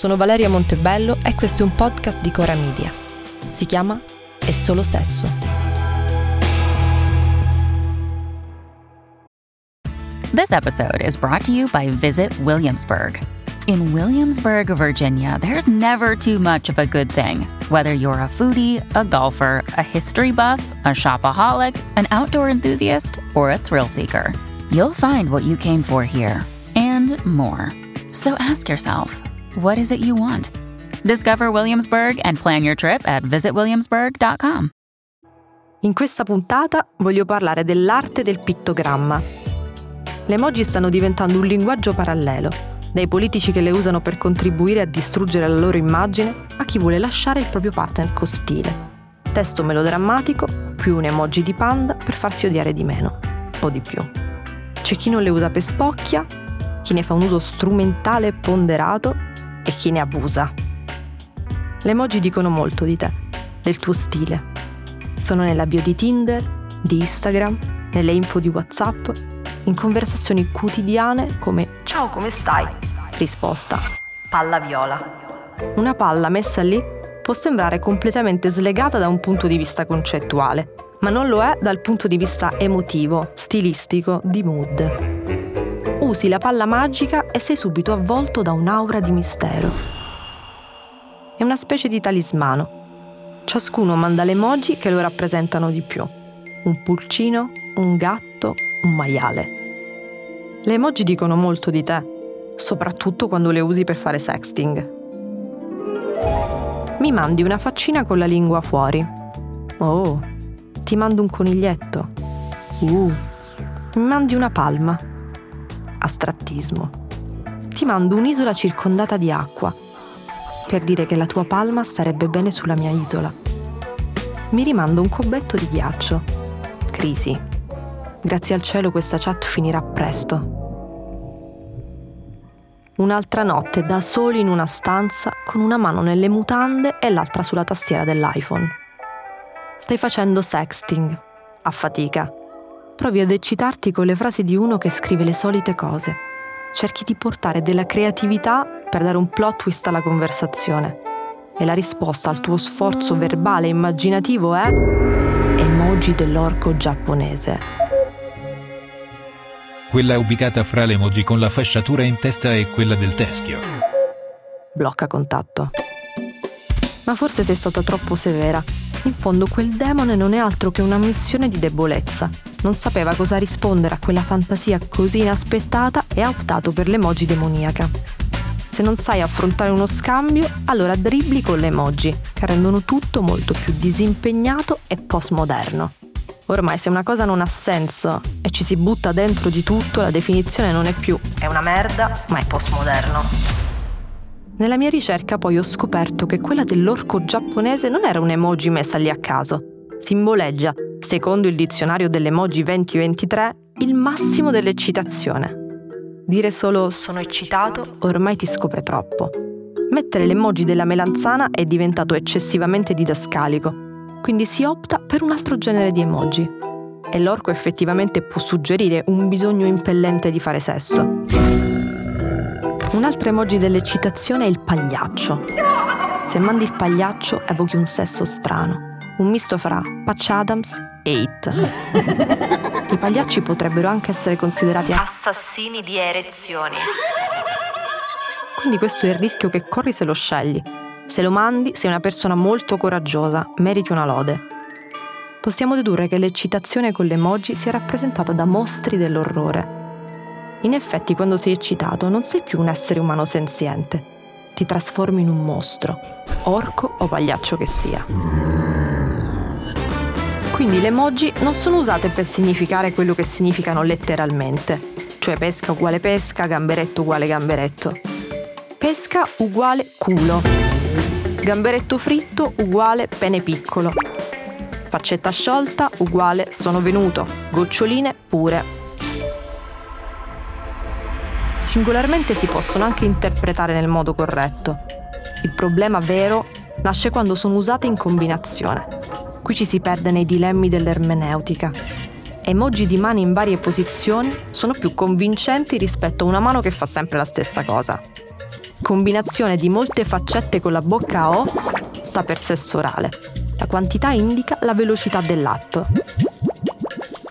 Sono Valeria Montebello e questo è un podcast di Cora Media. Si chiama È solo sesso. This episode is brought to you by Visit Williamsburg. In Williamsburg, Virginia, there's never too much of a good thing. Whether you're a foodie, a golfer, a history buff, a shopaholic, an outdoor enthusiast, or a thrill seeker, you'll find what you came for here and more. So ask yourself, what is it you want? Discover Williamsburg and plan your trip at visitwilliamsburg.com. In questa puntata voglio parlare dell'arte del pittogramma le emoji stanno diventando un linguaggio parallelo, dai politici che le usano per contribuire a distruggere la loro immagine a chi vuole lasciare il proprio partner con stile. Testo melodrammatico più un emoji di panda per farsi odiare di meno, o di più. C'è chi non le usa per spocchia, chi ne fa un uso strumentale e ponderato e chi ne abusa. Le emoji dicono molto di te, del tuo stile. Sono nella bio di Tinder, di Instagram, nelle info di WhatsApp in conversazioni quotidiane come Ciao, come stai? Risposta Palla viola. Una palla messa lì può sembrare completamente slegata da un punto di vista concettuale, ma non lo è dal punto di vista emotivo, stilistico, di mood. Usi la palla magica e sei subito avvolto da un'aura di mistero. È una specie di talismano. Ciascuno manda le emoji che lo rappresentano di più. Un pulcino, un gatto, un maiale. Le emoji dicono molto di te, soprattutto quando le usi per fare sexting. Mi mandi una faccina con la lingua fuori. Oh, ti mando un coniglietto. Uh, mi mandi una palma. Astrattismo. Ti mando un'isola circondata di acqua, per dire che la tua palma starebbe bene sulla mia isola. Mi rimando un cobetto di ghiaccio. Crisi. Grazie al cielo questa chat finirà presto. Un'altra notte da soli in una stanza con una mano nelle mutande e l'altra sulla tastiera dell'iPhone. Stai facendo sexting, a fatica. Provi ad eccitarti con le frasi di uno che scrive le solite cose. Cerchi di portare della creatività per dare un plot twist alla conversazione. E la risposta al tuo sforzo verbale e immaginativo è emoji dell'orco giapponese quella ubicata fra l'emoji con la fasciatura in testa e quella del teschio. Blocca contatto. Ma forse sei stata troppo severa. In fondo quel demone non è altro che una missione di debolezza. Non sapeva cosa rispondere a quella fantasia così inaspettata e ha optato per l'emoji demoniaca. Se non sai affrontare uno scambio, allora dribbli con le emoji, che rendono tutto molto più disimpegnato e postmoderno. Ormai se una cosa non ha senso e ci si butta dentro di tutto, la definizione non è più è una merda, ma è postmoderno. Nella mia ricerca poi ho scoperto che quella dell'orco giapponese non era un emoji messa lì a caso. Simboleggia, secondo il dizionario dell'emoji 2023, il massimo dell'eccitazione. Dire solo sono eccitato ormai ti scopre troppo. Mettere l'emoji della melanzana è diventato eccessivamente didascalico quindi si opta per un altro genere di emoji. E l'orco effettivamente può suggerire un bisogno impellente di fare sesso. Un altro emoji dell'eccitazione è il pagliaccio. Se mandi il pagliaccio evochi un sesso strano, un misto fra Patch Adams e It. I pagliacci potrebbero anche essere considerati assassini di erezioni. Quindi questo è il rischio che corri se lo scegli, se lo mandi, sei una persona molto coraggiosa, meriti una lode. Possiamo dedurre che l'eccitazione con le emoji sia rappresentata da mostri dell'orrore. In effetti, quando sei eccitato, non sei più un essere umano senziente. Ti trasformi in un mostro, orco o pagliaccio che sia. Quindi le emoji non sono usate per significare quello che significano letteralmente, cioè pesca uguale pesca, gamberetto uguale gamberetto. Pesca uguale culo Gamberetto fritto uguale pene piccolo. Faccetta sciolta uguale sono venuto. Goccioline pure. Singolarmente si possono anche interpretare nel modo corretto. Il problema vero nasce quando sono usate in combinazione. Qui ci si perde nei dilemmi dell'ermeneutica. Emoji di mani in varie posizioni sono più convincenti rispetto a una mano che fa sempre la stessa cosa. Combinazione di molte faccette con la bocca a O sta per sesso orale. La quantità indica la velocità dell'atto.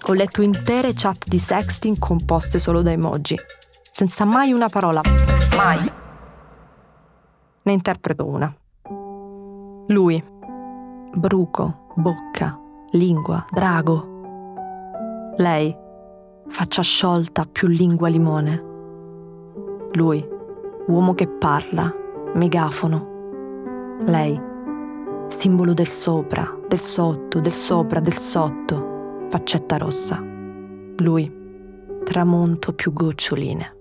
Ho letto intere chat di sexting composte solo da emoji, senza mai una parola. Mai. Ne interpreto una. Lui. Bruco, bocca, lingua, drago. Lei. Faccia sciolta più lingua limone. Lui. Uomo che parla, megafono. Lei. Simbolo del sopra, del sotto, del sopra, del sotto. Faccetta rossa. Lui. Tramonto più goccioline.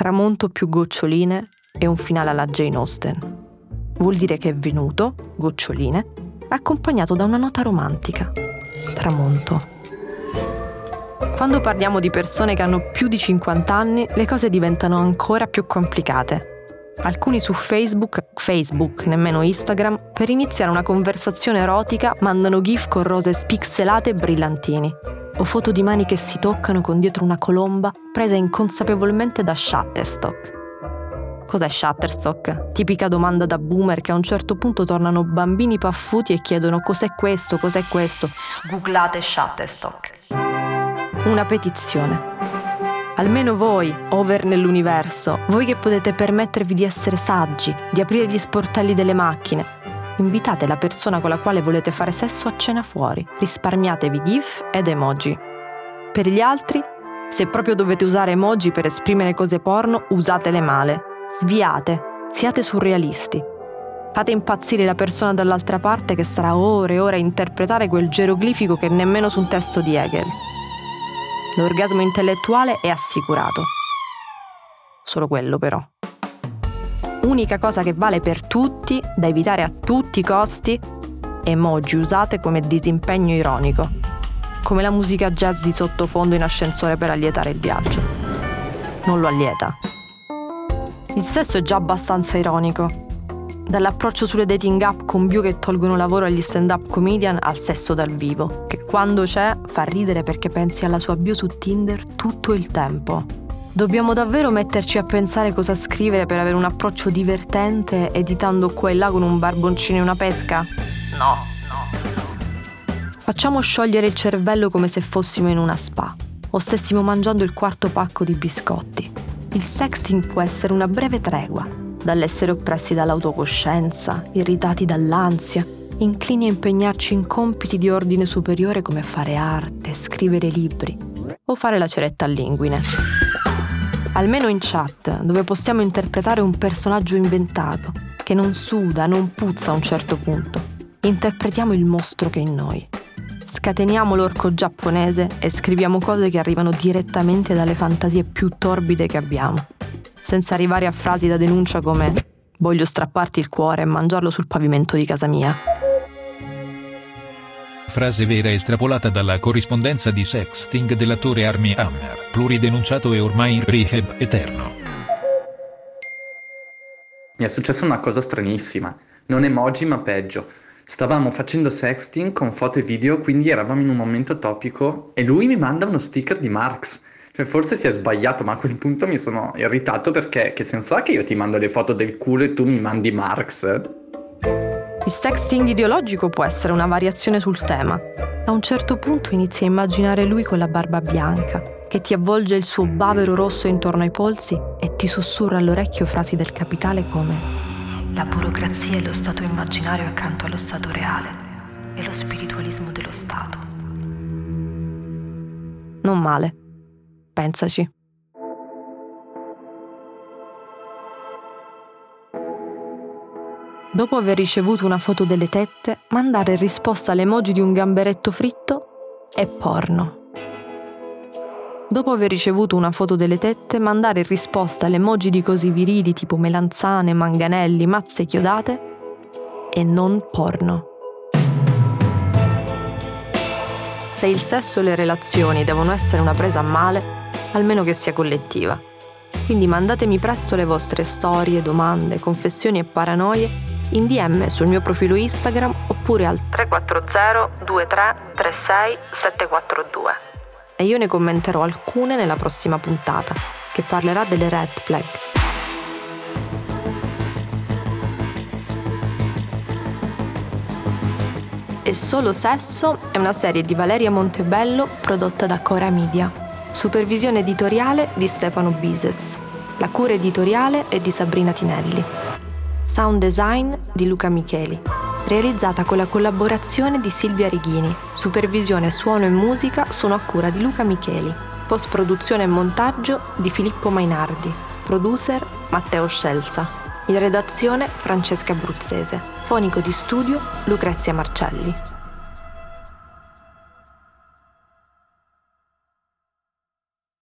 Tramonto più goccioline e un finale alla Jane Austen vuol dire che è venuto, goccioline, accompagnato da una nota romantica, tramonto. Quando parliamo di persone che hanno più di 50 anni, le cose diventano ancora più complicate. Alcuni su Facebook, Facebook, nemmeno Instagram, per iniziare una conversazione erotica mandano gif con rose spixelate e brillantini, o foto di mani che si toccano con dietro una colomba presa inconsapevolmente da Shutterstock. Cos'è Shutterstock? Tipica domanda da boomer che a un certo punto tornano bambini paffuti e chiedono cos'è questo, cos'è questo. Googlate Shutterstock. Una petizione. Almeno voi, over nell'universo, voi che potete permettervi di essere saggi, di aprire gli sportelli delle macchine, invitate la persona con la quale volete fare sesso a cena fuori. Risparmiatevi GIF ed emoji. Per gli altri, se proprio dovete usare emoji per esprimere cose porno, usatele male. Sviate, siate surrealisti. Fate impazzire la persona dall'altra parte che starà ore e ore a interpretare quel geroglifico che nemmeno su un testo di Hegel. L'orgasmo intellettuale è assicurato. Solo quello però. Unica cosa che vale per tutti, da evitare a tutti i costi, emoji usate come disimpegno ironico, come la musica jazz di sottofondo in ascensore per allietare il viaggio. Non lo allieta. Il sesso è già abbastanza ironico. Dall'approccio sulle dating app con bio che tolgono lavoro agli stand-up comedian al sesso dal vivo, che quando c'è fa ridere perché pensi alla sua bio su Tinder tutto il tempo. Dobbiamo davvero metterci a pensare cosa scrivere per avere un approccio divertente editando qua e là con un barboncino e una pesca? No, no. Facciamo sciogliere il cervello come se fossimo in una spa o stessimo mangiando il quarto pacco di biscotti il sexting può essere una breve tregua dall'essere oppressi dall'autocoscienza, irritati dall'ansia, inclini a impegnarci in compiti di ordine superiore come fare arte, scrivere libri o fare la ceretta all'inguine. Almeno in chat, dove possiamo interpretare un personaggio inventato, che non suda, non puzza a un certo punto, interpretiamo il mostro che è in noi. Scateniamo l'orco giapponese e scriviamo cose che arrivano direttamente dalle fantasie più torbide che abbiamo, senza arrivare a frasi da denuncia come voglio strapparti il cuore e mangiarlo sul pavimento di casa mia. Frase vera estrapolata dalla corrispondenza di sexting dell'attore Armie Hammer, pluridenunciato e ormai in rehab eterno. Mi è successa una cosa stranissima, non emoji ma peggio. Stavamo facendo sexting con foto e video, quindi eravamo in un momento topico e lui mi manda uno sticker di Marx. Cioè, forse si è sbagliato, ma a quel punto mi sono irritato perché che senso ha che io ti mando le foto del culo e tu mi mandi Marx? Il sexting ideologico può essere una variazione sul tema. A un certo punto inizi a immaginare lui con la barba bianca, che ti avvolge il suo bavero rosso intorno ai polsi e ti sussurra all'orecchio frasi del capitale come la burocrazia è lo stato immaginario accanto allo stato reale e lo spiritualismo dello Stato. Non male. Pensaci. Dopo aver ricevuto una foto delle tette, mandare in risposta all'emoji di un gamberetto fritto è porno. Dopo aver ricevuto una foto delle tette, mandare in risposta l'emoji di così virili tipo melanzane, manganelli, mazze chiodate e non porno. Se il sesso e le relazioni devono essere una presa a male, almeno che sia collettiva. Quindi mandatemi presto le vostre storie, domande, confessioni e paranoie in DM sul mio profilo Instagram oppure al 340 23 36 742. E io ne commenterò alcune nella prossima puntata, che parlerà delle red flag. E Solo Sesso è una serie di Valeria Montebello prodotta da Cora Media. Supervisione editoriale di Stefano Bises. La cura editoriale è di Sabrina Tinelli. Sound design di Luca Micheli. Realizzata con la collaborazione di Silvia Righini. Supervisione suono e musica sono a cura di Luca Micheli. Post produzione e montaggio di Filippo Mainardi. Producer Matteo Scelsa. In redazione Francesca Abruzzese. Fonico di studio Lucrezia Marcelli.